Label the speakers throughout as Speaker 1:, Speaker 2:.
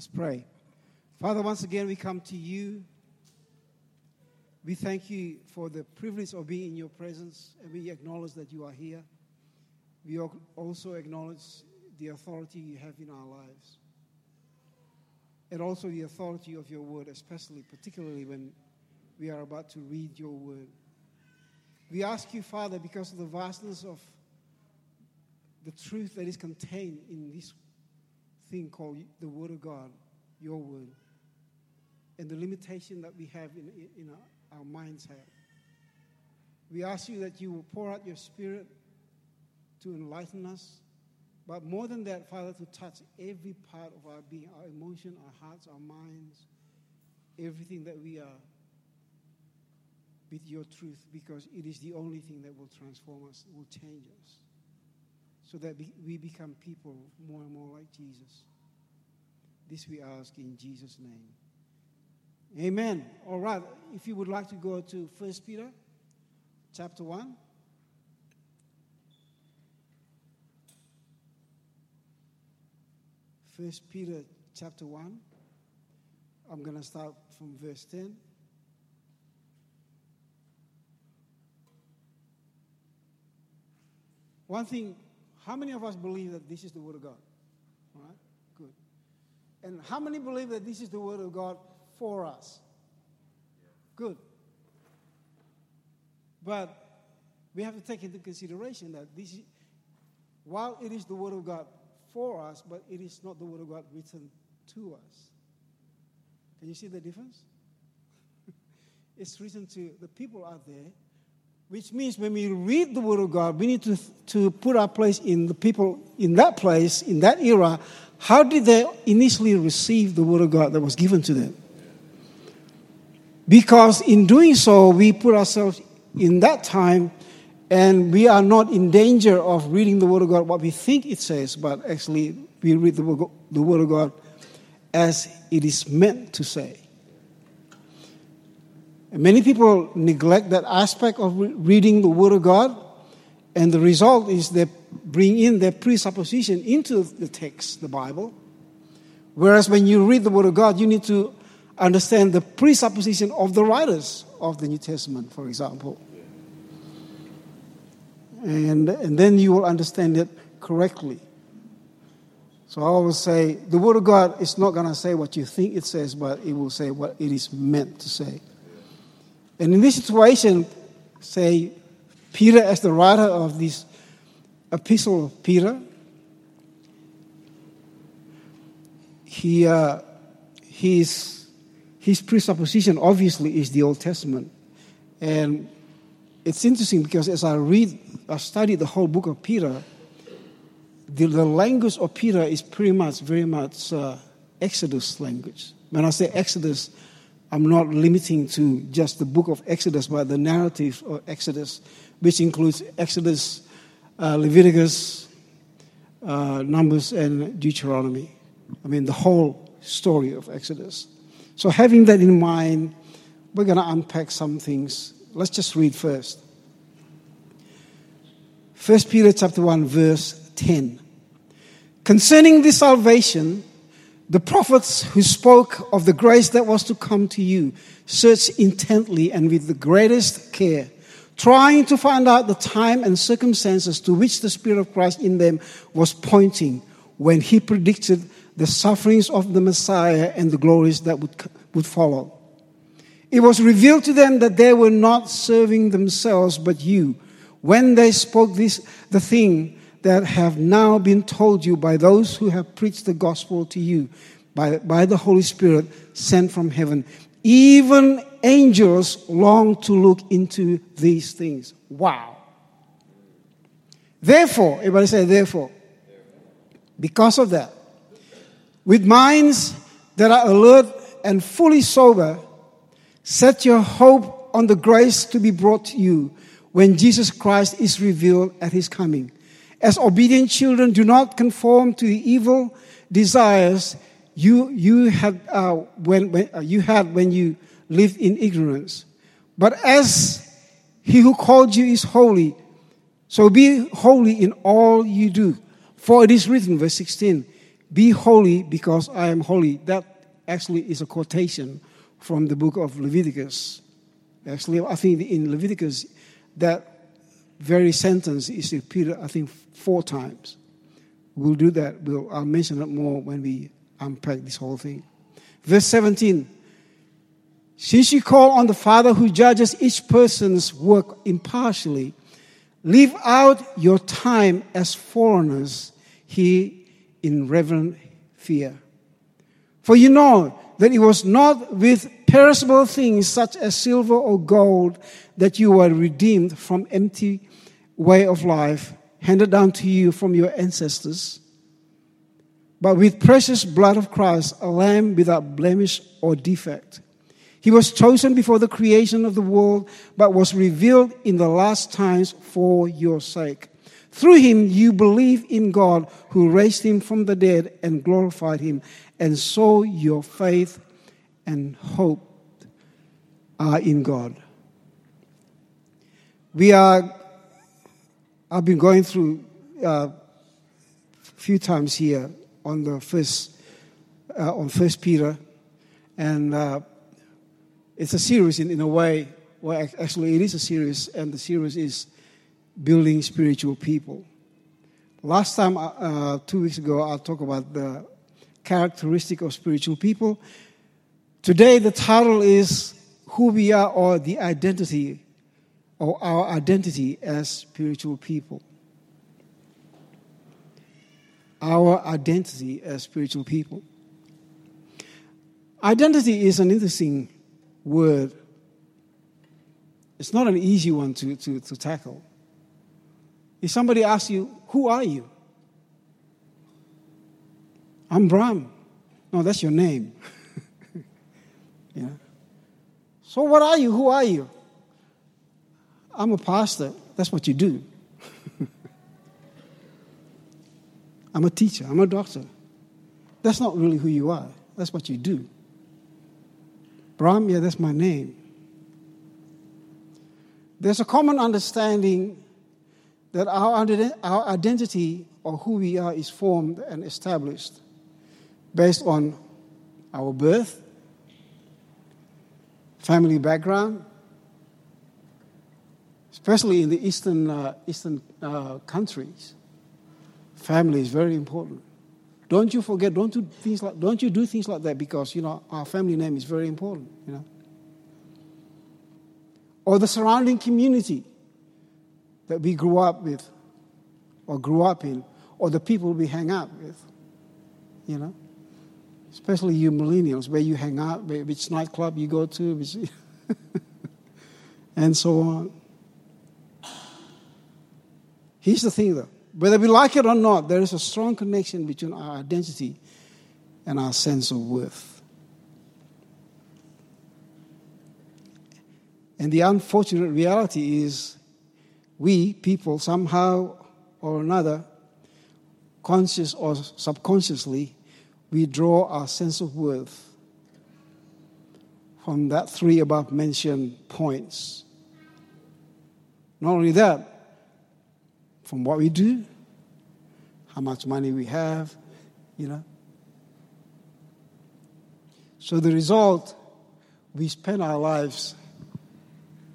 Speaker 1: Let's pray. Father, once again, we come to you. We thank you for the privilege of being in your presence, and we acknowledge that you are here. We also acknowledge the authority you have in our lives, and also the authority of your word, especially, particularly when we are about to read your word. We ask you, Father, because of the vastness of the truth that is contained in this thing called the Word of God, your Word, and the limitation that we have in, in our, our minds have. We ask you that you will pour out your Spirit to enlighten us, but more than that, Father, to touch every part of our being, our emotion, our hearts, our minds, everything that we are with your truth because it is the only thing that will transform us, will change us, so that we become people more and more like Jesus. This we ask in Jesus' name. Amen. All right. If you would like to go to 1 Peter chapter 1. First Peter chapter 1. I'm going to start from verse 10. One thing, how many of us believe that this is the Word of God? All right. And how many believe that this is the Word of God for us? Good. But we have to take into consideration that this is, while it is the Word of God for us, but it is not the Word of God written to us. Can you see the difference? it's written to the people out there which means when we read the Word of God, we need to, to put our place in the people in that place, in that era. How did they initially receive the Word of God that was given to them? Because in doing so, we put ourselves in that time and we are not in danger of reading the Word of God what we think it says, but actually we read the Word of God as it is meant to say. Many people neglect that aspect of re- reading the Word of God, and the result is they bring in their presupposition into the text, the Bible. Whereas when you read the Word of God, you need to understand the presupposition of the writers of the New Testament, for example. And, and then you will understand it correctly. So I always say the Word of God is not going to say what you think it says, but it will say what it is meant to say. And in this situation, say, Peter, as the writer of this epistle of Peter, he, uh, his, his presupposition obviously is the Old Testament. And it's interesting because as I read, I study the whole book of Peter, the, the language of Peter is pretty much very much uh, Exodus language. When I say Exodus, I'm not limiting to just the book of Exodus, but the narrative of Exodus, which includes Exodus, uh, Leviticus, uh, Numbers, and Deuteronomy. I mean, the whole story of Exodus. So, having that in mind, we're going to unpack some things. Let's just read first. 1 Peter chapter 1 verse 10. Concerning this salvation, the prophets who spoke of the grace that was to come to you searched intently and with the greatest care, trying to find out the time and circumstances to which the Spirit of Christ in them was pointing when he predicted the sufferings of the Messiah and the glories that would, would follow. It was revealed to them that they were not serving themselves but you when they spoke this, the thing that have now been told you by those who have preached the gospel to you by, by the Holy Spirit sent from heaven. Even angels long to look into these things. Wow. Therefore, everybody say, therefore. Because of that, with minds that are alert and fully sober, set your hope on the grace to be brought to you when Jesus Christ is revealed at his coming. As obedient children, do not conform to the evil desires you, you, had, uh, when, when uh, you had when you lived in ignorance. But as he who called you is holy, so be holy in all you do. For it is written, verse 16, Be holy because I am holy. That actually is a quotation from the book of Leviticus. Actually, I think in Leviticus, that very sentence is repeated, I think, four times. We'll do that. We'll, I'll mention it more when we unpack this whole thing. Verse 17 Since you call on the Father who judges each person's work impartially, live out your time as foreigners here in reverent fear. For you know that it was not with perishable things such as silver or gold that you were redeemed from empty way of life handed down to you from your ancestors, but with precious blood of Christ, a lamb without blemish or defect. He was chosen before the creation of the world, but was revealed in the last times for your sake. Through him, you believe in God who raised him from the dead and glorified him, and so your faith and hope are in God. We are, I've been going through a uh, few times here on the first, uh, on First Peter, and uh, it's a series in, in a way. Well, actually, it is a series, and the series is building spiritual people. Last time, uh, uh, two weeks ago, I talked about the characteristic of spiritual people. Today, the title is Who We Are or the Identity or Our Identity as Spiritual People. Our identity as spiritual people. Identity is an interesting word. It's not an easy one to, to, to tackle. If somebody asks you, Who are you? I'm Bram. No, that's your name. yeah. So, what are you? Who are you? I'm a pastor. That's what you do. I'm a teacher. I'm a doctor. That's not really who you are. That's what you do. Bram, yeah, that's my name. There's a common understanding that our, our identity or who we are is formed and established based on our birth, family background, especially in the eastern, uh, eastern uh, countries. Family is very important. Don't you forget, don't do things like, don't you do things like that because, you know, our family name is very important, you know. Or the surrounding community that we grew up with or grew up in or the people we hang out with, you know. Especially you millennials, where you hang out, which nightclub you go to, which and so on. Here's the thing though whether we like it or not, there is a strong connection between our identity and our sense of worth. And the unfortunate reality is we people somehow or another, conscious or subconsciously, we draw our sense of worth from that three above mentioned points. Not only that, from what we do, how much money we have, you know. So the result, we spend our lives,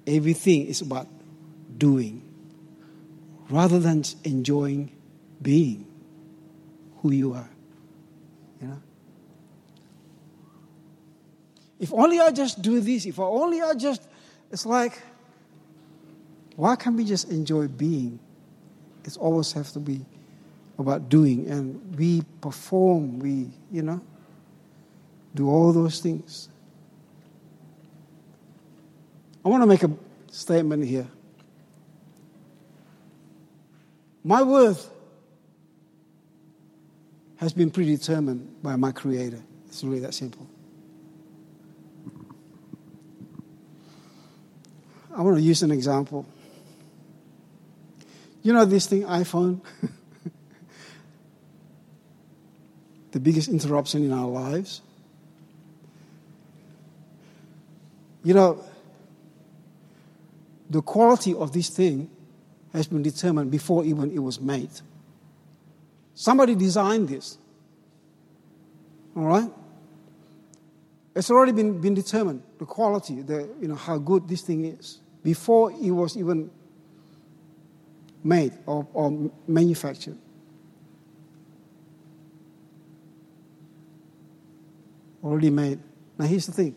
Speaker 1: everything is about doing rather than enjoying being who you are. You know? If only I just do this, if only I just, it's like, why can't we just enjoy being? It's always have to be about doing, and we perform, we, you know, do all those things. I want to make a statement here. My worth has been predetermined by my Creator. It's really that simple. I want to use an example. You know this thing, iPhone? the biggest interruption in our lives. You know, the quality of this thing has been determined before even it was made. Somebody designed this. All right? It's already been, been determined, the quality, the, you know, how good this thing is, before it was even made or, or manufactured. Already made. Now, here's the thing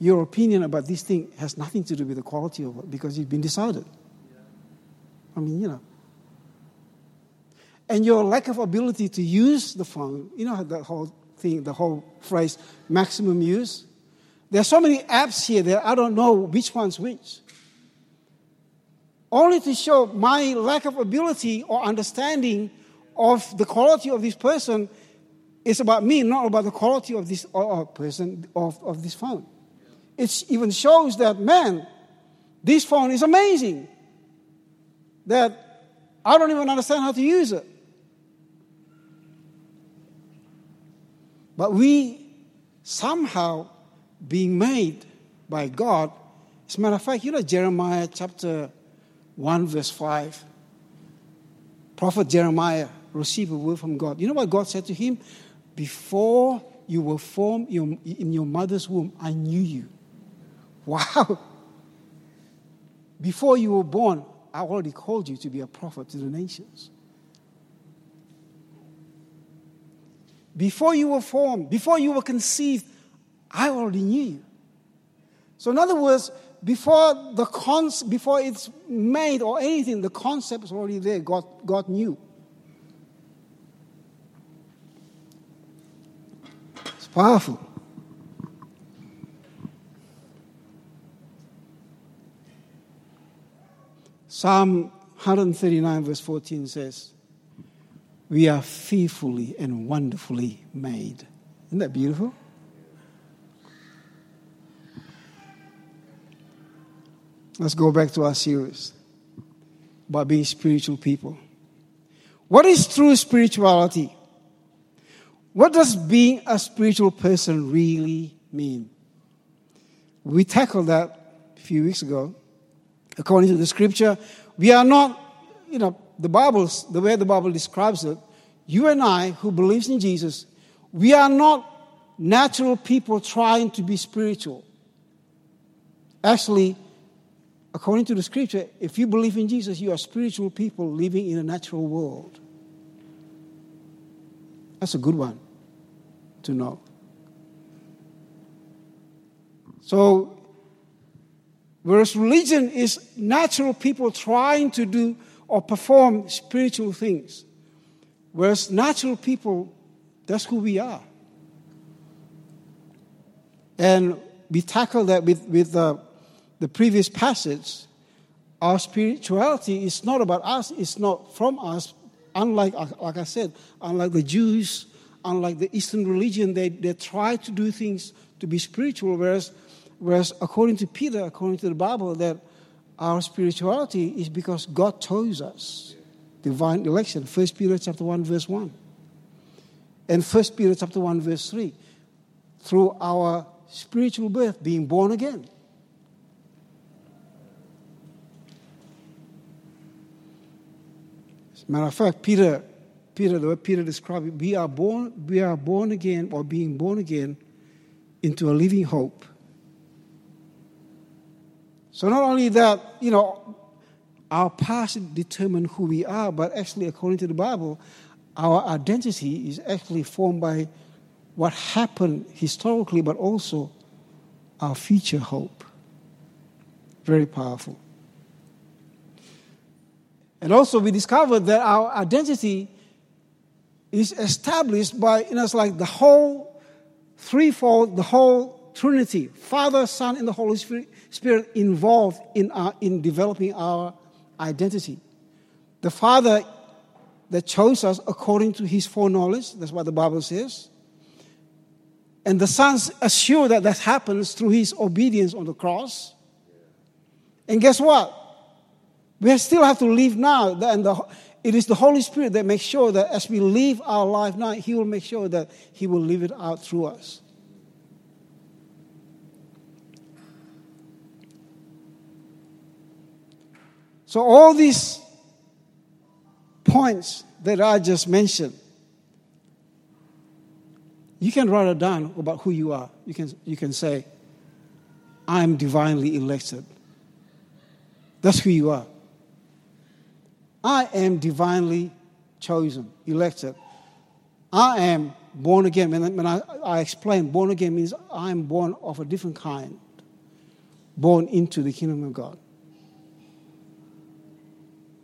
Speaker 1: your opinion about this thing has nothing to do with the quality of it because it's been decided. I mean, you know. And your lack of ability to use the phone, you know that whole thing, the whole phrase, maximum use. There are so many apps here that I don't know which one's which. Only to show my lack of ability or understanding of the quality of this person is about me, not about the quality of this person of, of this phone. It even shows that, man, this phone is amazing. That I don't even understand how to use it. But we somehow being made by God. As a matter of fact, you know Jeremiah chapter 1, verse 5. Prophet Jeremiah received a word from God. You know what God said to him? Before you were formed in your mother's womb, I knew you. Wow. Before you were born, I already called you to be a prophet to the nations. Before you were formed, before you were conceived, I already knew you. So, in other words, before the con- before it's made or anything, the concept is already there. God, God knew. It's powerful. Psalm 139, verse 14 says, We are fearfully and wonderfully made. Isn't that beautiful? Let's go back to our series about being spiritual people. What is true spirituality? What does being a spiritual person really mean? We tackled that a few weeks ago according to the scripture. We are not, you know, the Bible's, the way the Bible describes it, you and I who believes in Jesus, we are not natural people trying to be spiritual. Actually, according to the scripture, if you believe in Jesus, you are spiritual people living in a natural world. That's a good one to know. So, Whereas religion is natural people trying to do or perform spiritual things. Whereas natural people, that's who we are. And we tackle that with, with uh, the previous passage. Our spirituality is not about us, it's not from us. Unlike, like I said, unlike the Jews, unlike the Eastern religion, they, they try to do things to be spiritual, whereas Whereas, according to Peter, according to the Bible, that our spirituality is because God chose us. Divine election. 1 Peter chapter 1, verse 1. And 1 Peter chapter 1, verse 3. Through our spiritual birth, being born again. As a matter of fact, Peter, Peter, the way Peter described it, we are born, we are born again or being born again into a living hope so not only that, you know, our past determine who we are, but actually, according to the Bible, our identity is actually formed by what happened historically, but also our future hope. Very powerful. And also, we discovered that our identity is established by, know, it's like the whole threefold, the whole Trinity Father, Son, and the Holy Spirit Spirit involved in, our, in developing our identity. The Father that chose us according to his foreknowledge, that's what the Bible says. And the Son's assured that that happens through his obedience on the cross. And guess what? We still have to live now. And the, it is the Holy Spirit that makes sure that as we live our life now, He will make sure that He will live it out through us. So, all these points that I just mentioned you can write it down about who you are. You can, you can say, I'm divinely elected. That's who you are. I am divinely chosen, elected. I am born again. When, when I, I explain, born again means I'm born of a different kind, born into the kingdom of God.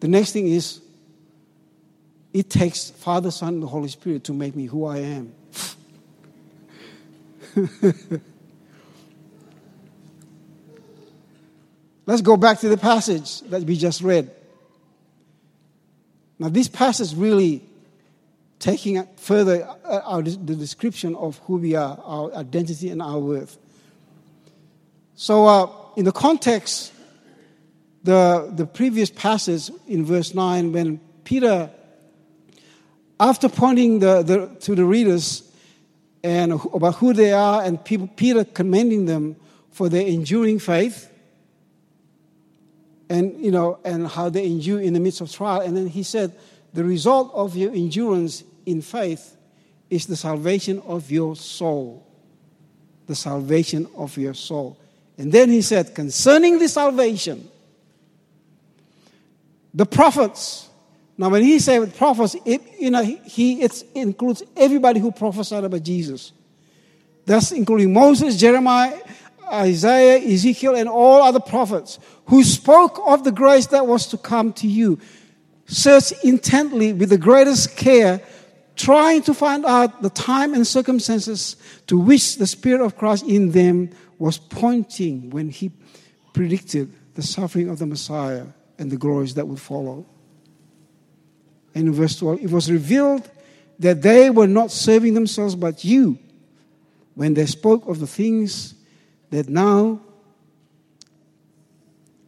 Speaker 1: The next thing is, it takes Father, Son, and the Holy Spirit to make me who I am. Let's go back to the passage that we just read. Now, this passage really taking further uh, our, the description of who we are, our identity, and our worth. So, uh, in the context, the, the previous passage in verse 9, when Peter, after pointing the, the, to the readers and about who they are, and people, Peter commending them for their enduring faith, and you know, and how they endure in the midst of trial. And then he said, the result of your endurance in faith is the salvation of your soul. The salvation of your soul. And then he said, concerning the salvation, the prophets. Now, when he said prophets, it, you know, he it includes everybody who prophesied about Jesus. That's including Moses, Jeremiah, Isaiah, Ezekiel, and all other prophets who spoke of the grace that was to come to you. Search intently with the greatest care, trying to find out the time and circumstances to which the Spirit of Christ in them was pointing when he predicted the suffering of the Messiah and the glories that would follow. And in verse 12, it was revealed that they were not serving themselves but you when they spoke of the things that now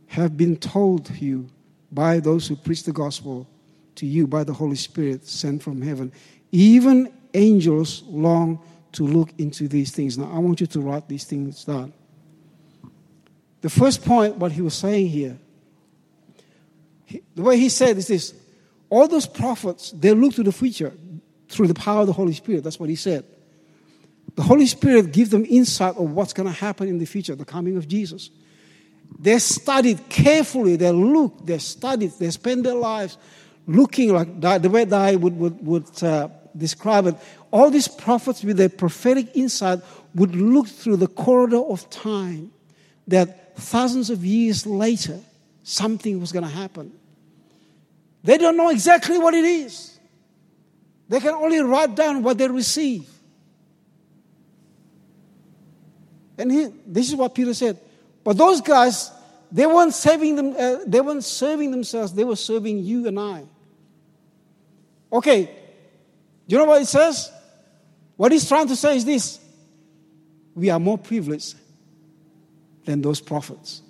Speaker 1: have been told you by those who preach the gospel to you by the Holy Spirit sent from heaven. Even angels long to look into these things. Now, I want you to write these things down. The first point, what he was saying here, he, the way he said is this all those prophets, they look to the future through the power of the Holy Spirit. That's what he said. The Holy Spirit gives them insight of what's going to happen in the future, the coming of Jesus. They studied carefully, they looked, they studied, they spent their lives looking like the way that I would, would, would uh, describe it. All these prophets with their prophetic insight would look through the corridor of time that thousands of years later, something was going to happen. They don't know exactly what it is. They can only write down what they receive. And he, this is what Peter said. But those guys, they weren't saving them. Uh, they weren't serving themselves. They were serving you and I. Okay, do you know what it says? What he's trying to say is this: we are more privileged than those prophets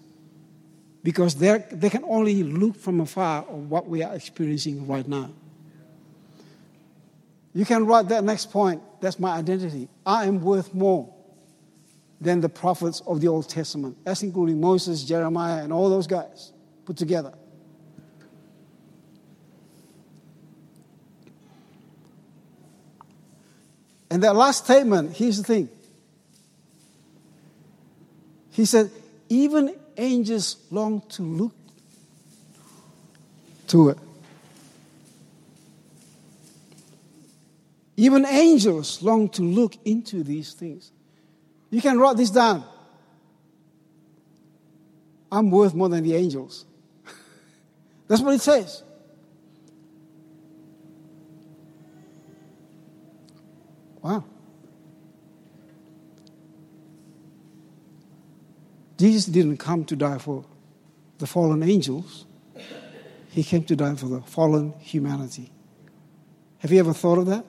Speaker 1: because they can only look from afar of what we are experiencing right now. You can write that next point. That's my identity. I am worth more than the prophets of the Old Testament. That's including Moses, Jeremiah, and all those guys put together. And that last statement, here's the thing. He said, even angels long to look to it. Even angels long to look into these things. You can write this down. I'm worth more than the angels. That's what it says. Wow. Jesus didn't come to die for the fallen angels, He came to die for the fallen humanity. Have you ever thought of that?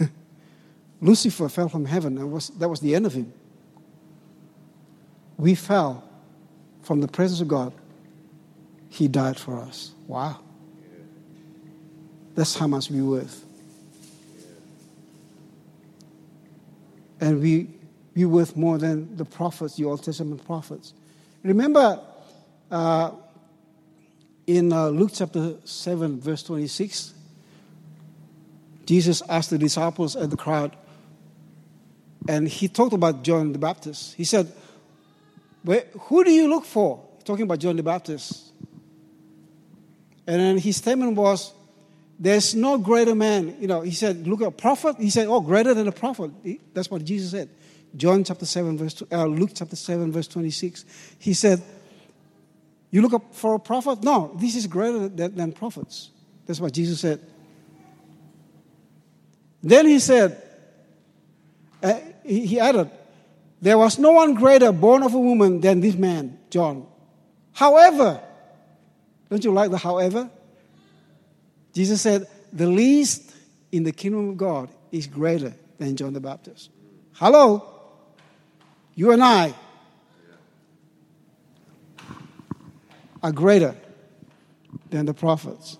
Speaker 1: Lucifer fell from heaven, and was, that was the end of him. We fell from the presence of God. He died for us. Wow. That's how much we worth. And we, we worth more than the prophets, the Old Testament prophets. Remember uh, in uh, Luke chapter 7, verse 26, Jesus asked the disciples and the crowd, and he talked about John the Baptist. He said, Who do you look for? Talking about John the Baptist. And then his statement was, There's no greater man. You know, he said, Look at a prophet. He said, Oh, greater than a prophet. That's what Jesus said. John chapter 7, verse, two, uh, Luke chapter 7, verse 26. He said, You look up for a prophet? No, this is greater than, than prophets. That's what Jesus said. Then he said, uh, he added, There was no one greater born of a woman than this man, John. However, don't you like the however? Jesus said, The least in the kingdom of God is greater than John the Baptist. Hello? You and I are greater than the prophets.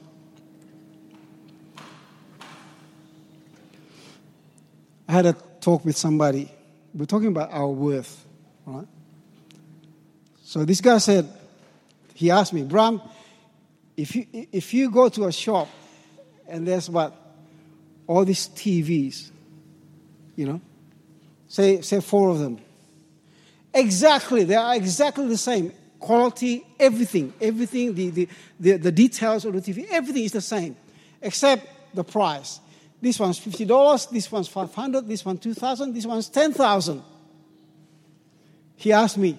Speaker 1: I had a talk with somebody. We're talking about our worth, right? So this guy said, he asked me, Bram, if you, if you go to a shop and there's what? All these TVs, you know, say, say four of them. Exactly, they are exactly the same. Quality, everything, everything, the, the, the, the details of the TV, everything is the same, except the price. This one's $50, this one's 500 this one's 2000 this one's 10000 He asked me,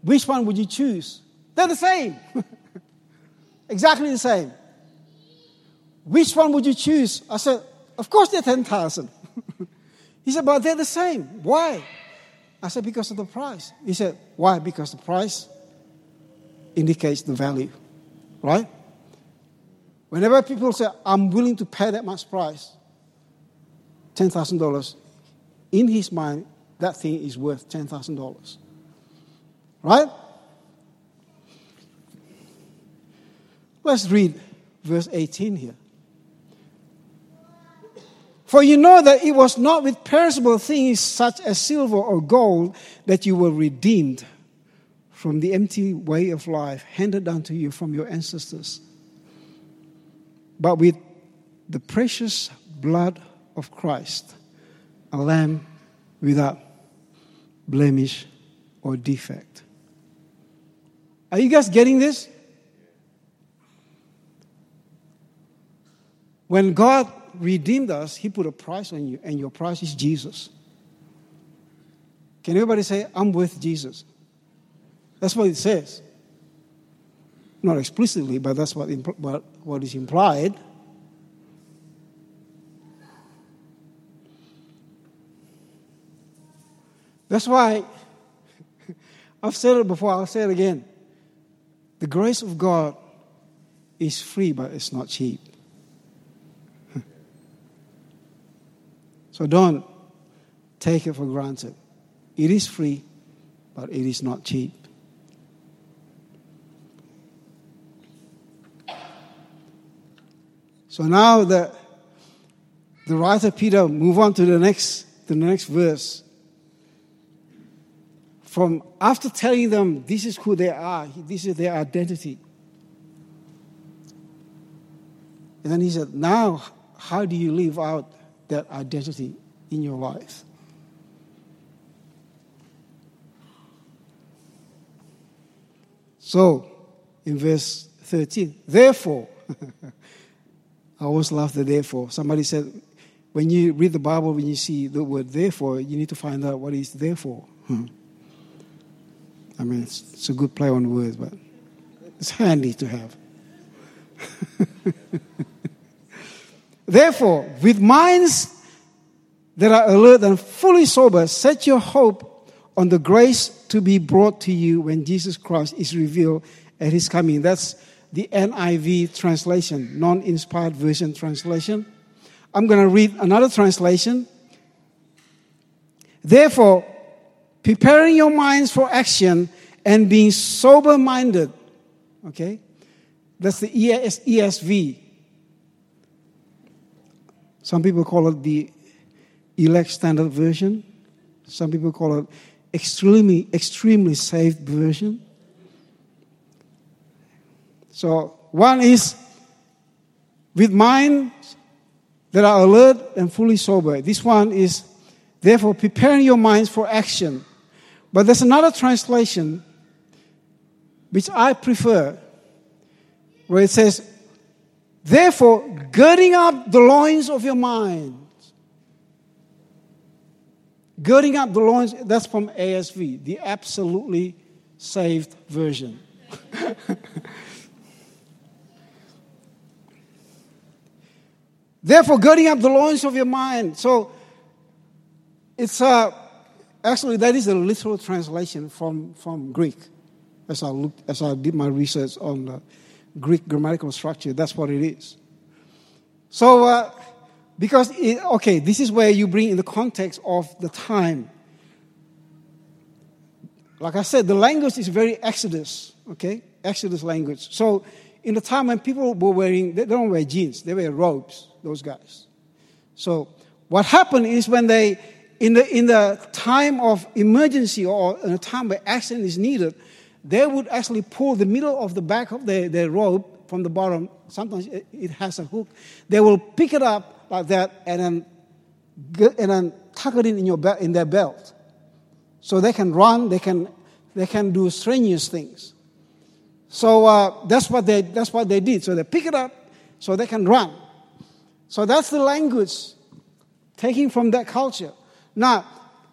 Speaker 1: which one would you choose? They're the same. exactly the same. Which one would you choose? I said, of course they're 10,000. he said, but they're the same. Why? I said, because of the price. He said, why? Because the price indicates the value, right? Whenever people say, I'm willing to pay that much price, $10,000, in his mind, that thing is worth $10,000. Right? Let's read verse 18 here. For you know that it was not with perishable things such as silver or gold that you were redeemed from the empty way of life handed down to you from your ancestors, but with the precious blood of Christ, a lamb without blemish or defect. Are you guys getting this? When God redeemed us, He put a price on you, and your price is Jesus. Can everybody say, I'm with Jesus? That's what it says. Not explicitly, but that's what, what, what is implied. That's why I've said it before, I'll say it again. The grace of God is free, but it's not cheap. So don't take it for granted. It is free, but it is not cheap. So now the, the writer Peter move on to the next, to the next verse from after telling them this is who they are, this is their identity. And then he said, Now, how do you live out that identity in your life? So, in verse 13, therefore, I always love the therefore. Somebody said, when you read the Bible, when you see the word therefore, you need to find out what is therefore. Hmm. I mean, it's, it's a good play on words, but it's handy to have. Therefore, with minds that are alert and fully sober, set your hope on the grace to be brought to you when Jesus Christ is revealed at his coming. That's the NIV translation, non inspired version translation. I'm going to read another translation. Therefore, preparing your minds for action and being sober minded. Okay? That's the ES, ESV. Some people call it the elect standard version. Some people call it extremely, extremely saved version. So one is with minds that are alert and fully sober. This one is, therefore, preparing your minds for action. But there's another translation which I prefer, where it says, therefore, girding up the loins of your mind. Girding up the loins, that's from ASV, the absolutely saved version. Therefore, girding up the loins of your mind. So, it's uh, actually that is a literal translation from, from Greek. As I looked, as I did my research on the Greek grammatical structure, that's what it is. So, uh, because it, okay, this is where you bring in the context of the time. Like I said, the language is very Exodus. Okay, Exodus language. So, in the time when people were wearing, they don't wear jeans, they wear robes those guys. So what happened is when they, in the, in the time of emergency or in a time where action is needed, they would actually pull the middle of the back of their, their robe from the bottom. Sometimes it has a hook. They will pick it up like that and then, and then tuck it in, in, your be- in their belt. So they can run, they can, they can do strenuous things. So uh, that's, what they, that's what they did. So they pick it up so they can run. So that's the language taking from that culture. Now,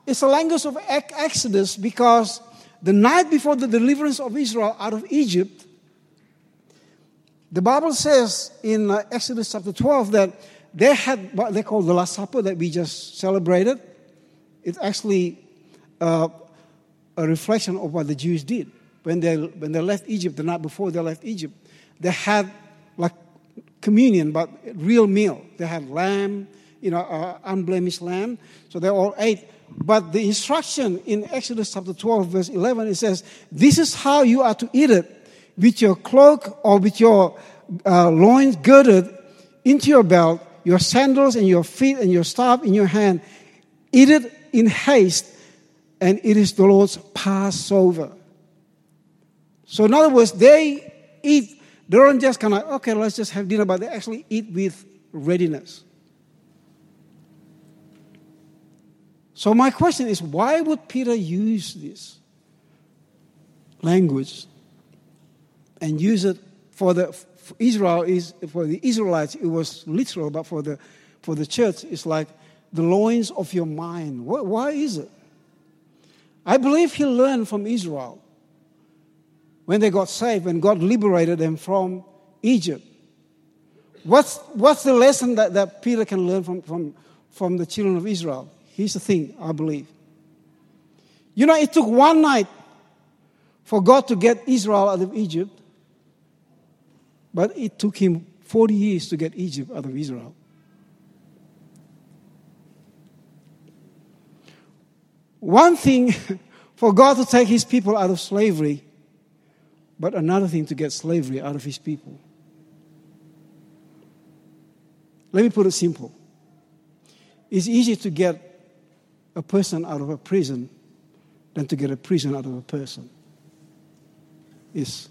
Speaker 1: it's a language of Exodus because the night before the deliverance of Israel out of Egypt, the Bible says in uh, Exodus chapter 12 that they had what they call the Last Supper that we just celebrated. It's actually uh, a reflection of what the Jews did. When they, when they left Egypt, the night before they left Egypt, they had like communion, but real meal. They had lamb, you know, uh, unblemished lamb. So they all ate. But the instruction in Exodus chapter 12, verse 11, it says, This is how you are to eat it with your cloak or with your uh, loins girded into your belt, your sandals and your feet and your staff in your hand. Eat it in haste, and it is the Lord's Passover. So, in other words, they eat they don't just kind of, okay, let's just have dinner, but they actually eat with readiness. So, my question is why would Peter use this language and use it for the for Israel is for the Israelites it was literal, but for the for the church it's like the loins of your mind. Why is it? I believe he learned from Israel when they got saved, when God liberated them from Egypt. What's, what's the lesson that, that Peter can learn from, from, from the children of Israel? Here's the thing, I believe. You know, it took one night for God to get Israel out of Egypt, but it took him 40 years to get Egypt out of Israel. One thing for God to take his people out of slavery but another thing to get slavery out of his people. Let me put it simple. It's easier to get a person out of a prison than to get a prison out of a person. Is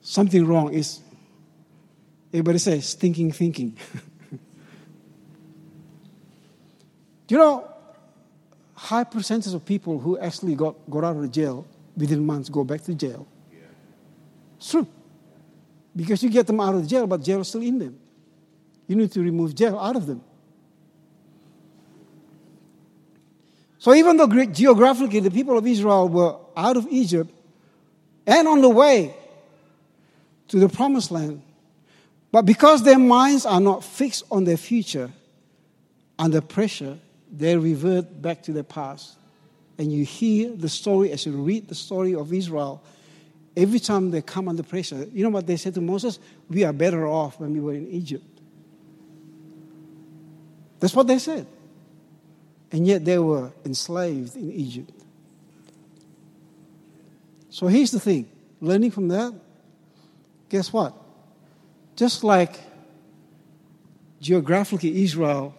Speaker 1: something wrong? Is everybody says stinking thinking. Do you know high percentage of people who actually got, got out of jail within months go back to jail? It's true. Because you get them out of jail, but jail is still in them. You need to remove jail out of them. So even though geographically the people of Israel were out of Egypt and on the way to the promised land, but because their minds are not fixed on their future, under pressure, they revert back to their past. And you hear the story as you read the story of Israel every time they come under pressure, you know what they said to Moses? We are better off when we were in Egypt. That's what they said. And yet they were enslaved in Egypt. So here's the thing learning from that, guess what? Just like geographically Israel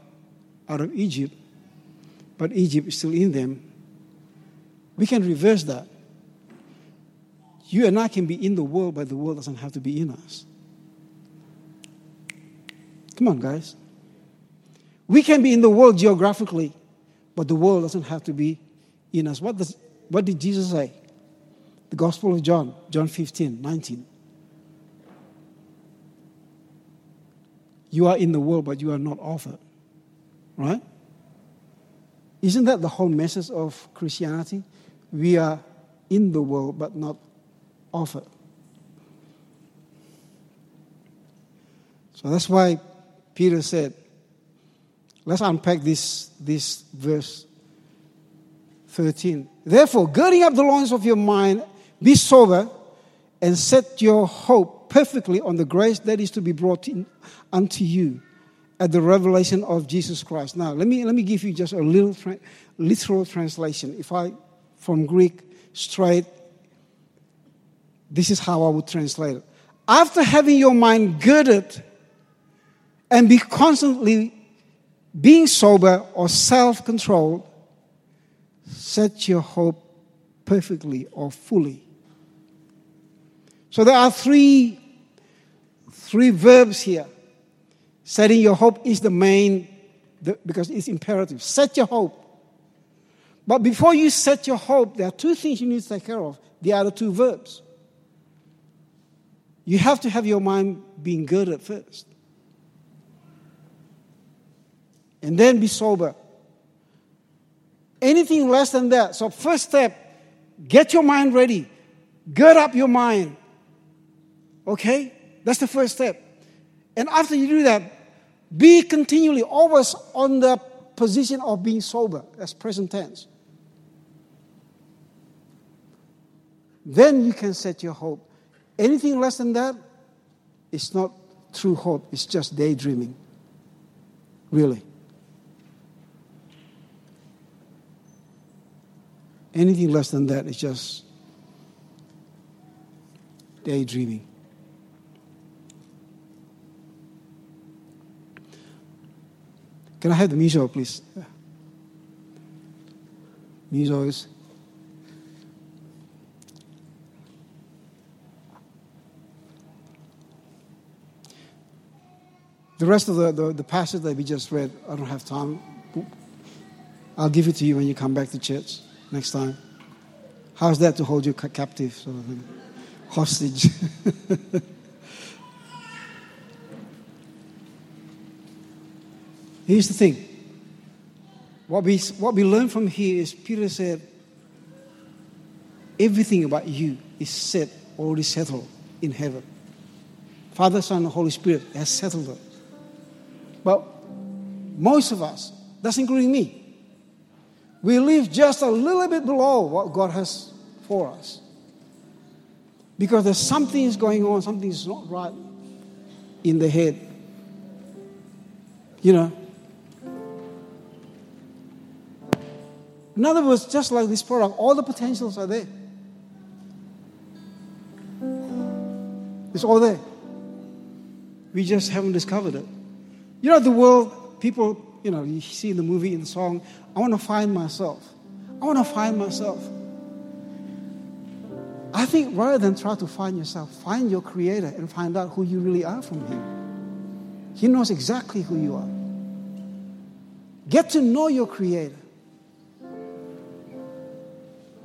Speaker 1: out of Egypt, but Egypt is still in them, we can reverse that. You and I can be in the world, but the world doesn't have to be in us. Come on, guys. We can be in the world geographically, but the world doesn't have to be in us. What, does, what did Jesus say? The Gospel of John, John 15, 19. You are in the world, but you are not of it. Right? Isn't that the whole message of Christianity? We are in the world, but not of it. So that's why Peter said, let's unpack this, this verse 13. Therefore, girding up the loins of your mind, be sober and set your hope perfectly on the grace that is to be brought in unto you at the revelation of Jesus Christ. Now, let me, let me give you just a little tra- literal translation. If I, from Greek straight, this is how I would translate it. After having your mind girded and be constantly being sober or self controlled, set your hope perfectly or fully. So there are three, three verbs here. Setting your hope is the main, the, because it's imperative. Set your hope. But before you set your hope, there are two things you need to take care of. The other two verbs. You have to have your mind being at first. And then be sober. Anything less than that. So, first step, get your mind ready. Gird up your mind. Okay? That's the first step. And after you do that, be continually always on the position of being sober. That's present tense. Then you can set your hope. Anything less than that, it's not true hope, it's just daydreaming. Really. Anything less than that is just daydreaming. Can I have the miso, please? Miso is. The rest of the, the, the, passage that we just read, I don't have time. I'll give it to you when you come back to church next time. How's that to hold you captive, sort of thing? Hostage. Here's the thing. What we, what we learn from here is Peter said, everything about you is set, already settled in heaven. Father, Son, and Holy Spirit has settled it. But most of us, that's including me, we live just a little bit below what God has for us. Because there's something is going on, something is not right in the head. You know, In other words, just like this product, all the potentials are there. It's all there. We just haven't discovered it. You know, the world, people, you know, you see in the movie, in the song, I want to find myself. I want to find myself. I think rather than try to find yourself, find your creator and find out who you really are from him. He knows exactly who you are. Get to know your creator.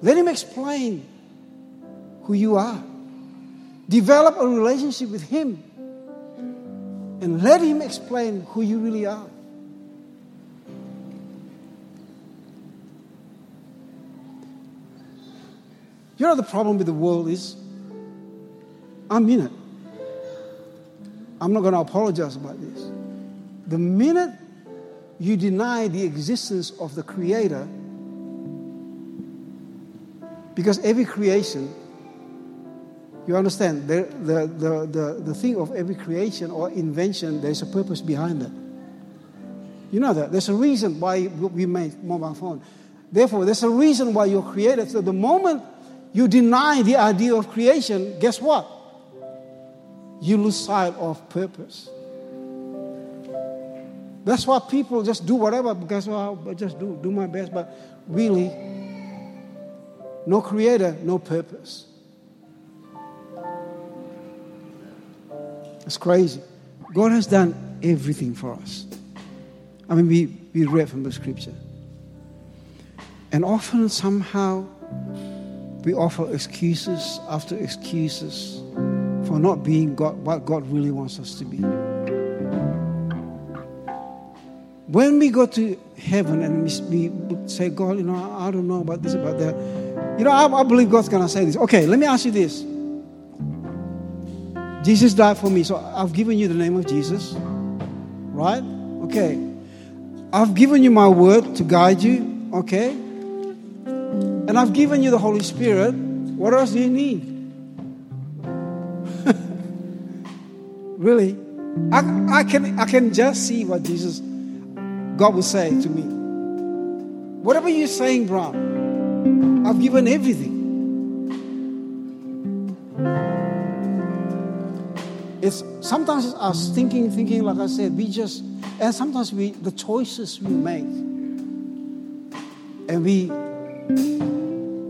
Speaker 1: Let Him explain who you are. Develop a relationship with Him. And let Him explain who you really are. You know the problem with the world is I'm in it. I'm not going to apologize about this. The minute you deny the existence of the Creator, because every creation, you understand, the, the, the, the, the thing of every creation or invention, there's a purpose behind it. You know that. There's a reason why we made mobile phone. Therefore, there's a reason why you're created. So the moment you deny the idea of creation, guess what? You lose sight of purpose. That's why people just do whatever because well, I just do do my best, but really no creator, no purpose. It's crazy. God has done everything for us. I mean, we, we read from the scripture. And often, somehow, we offer excuses after excuses for not being God, what God really wants us to be. When we go to heaven and we, say, God, you know, I don't know about this, about that, you know, I, I believe God's going to say this. Okay, let me ask you this. Jesus died for me, so I've given you the name of Jesus, right? Okay. I've given you my word to guide you, okay? And I've given you the Holy Spirit. What else do you need? really? I, I, can, I can just see what Jesus, God will say to me. Whatever you're saying, bro, I've given everything. It's sometimes it's us thinking, thinking, like I said, we just, and sometimes we, the choices we make, and we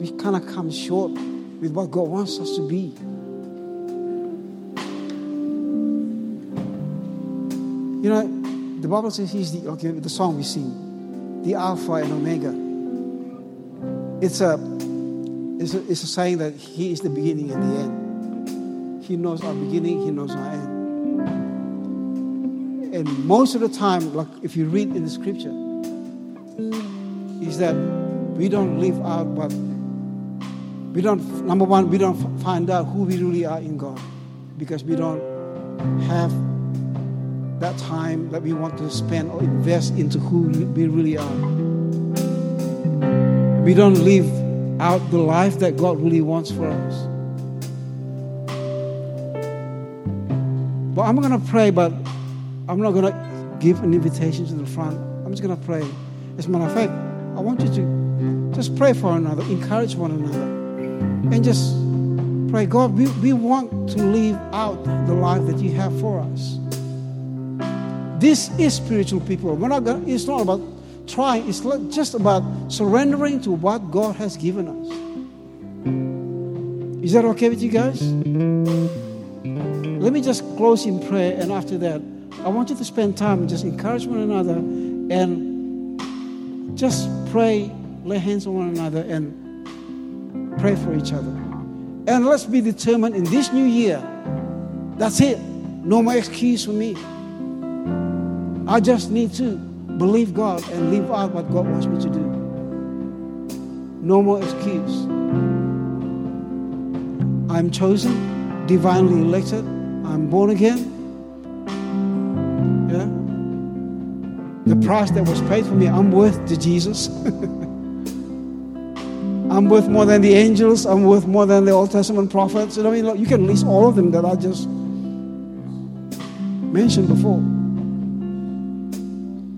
Speaker 1: we kind of come short with what God wants us to be. You know, the Bible says He's the okay. The song we sing, the Alpha and Omega. It's a, it's a, it's a saying that He is the beginning and the end. He knows our beginning. He knows our end. And most of the time, like if you read in the Scripture, is that we don't live out what we don't, number one, we don't find out who we really are in God because we don't have that time that we want to spend or invest into who we really are. We don't live out the life that God really wants for us. But I'm going to pray, but I'm not going to give an invitation to the front. I'm just going to pray. As a matter of fact, I want you to just pray for another, encourage one another Mm-hmm. and just pray, God, we, we want to live out the life that you have for us. This is spiritual people. We're not gonna, it's not about trying, it's just about surrendering to what God has given us. Is that okay with you guys? Let me just close in prayer, and after that, I want you to spend time and just encourage one another and just pray, lay hands on one another, and pray for each other. And let's be determined in this new year. That's it. No more excuse for me. I just need to believe God and live out what God wants me to do. No more excuse. I'm chosen, divinely elected. I'm born again. Yeah. The price that was paid for me, I'm worth to Jesus. I'm worth more than the angels. I'm worth more than the Old Testament prophets. You I mean, you can list all of them that I just mentioned before.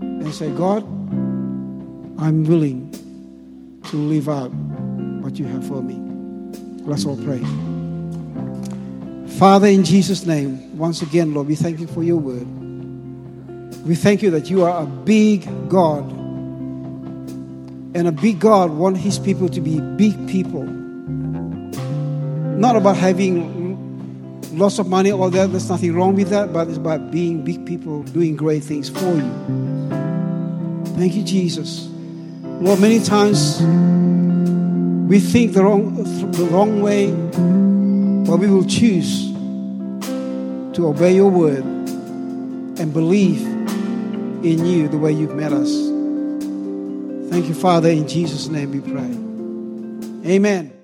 Speaker 1: And say, God, I'm willing to live out what you have for me. Let's all pray. Father, in Jesus' name, once again, Lord, we thank you for your word. We thank you that you are a big God and a big God wants his people to be big people. Not about having lots of money or that, there's nothing wrong with that, but it's about being big people, doing great things for you. Thank you, Jesus. Lord, many times we think the wrong, the wrong way, but we will choose to obey your word and believe in you the way you've met us. Thank you, Father. In Jesus' name we pray. Amen.